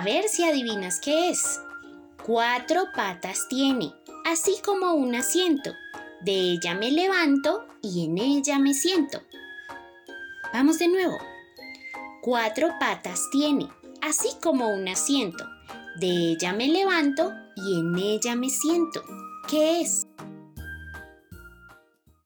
A ver si adivinas qué es. Cuatro patas tiene, así como un asiento. De ella me levanto y en ella me siento. Vamos de nuevo. Cuatro patas tiene, así como un asiento. De ella me levanto y en ella me siento. ¿Qué es?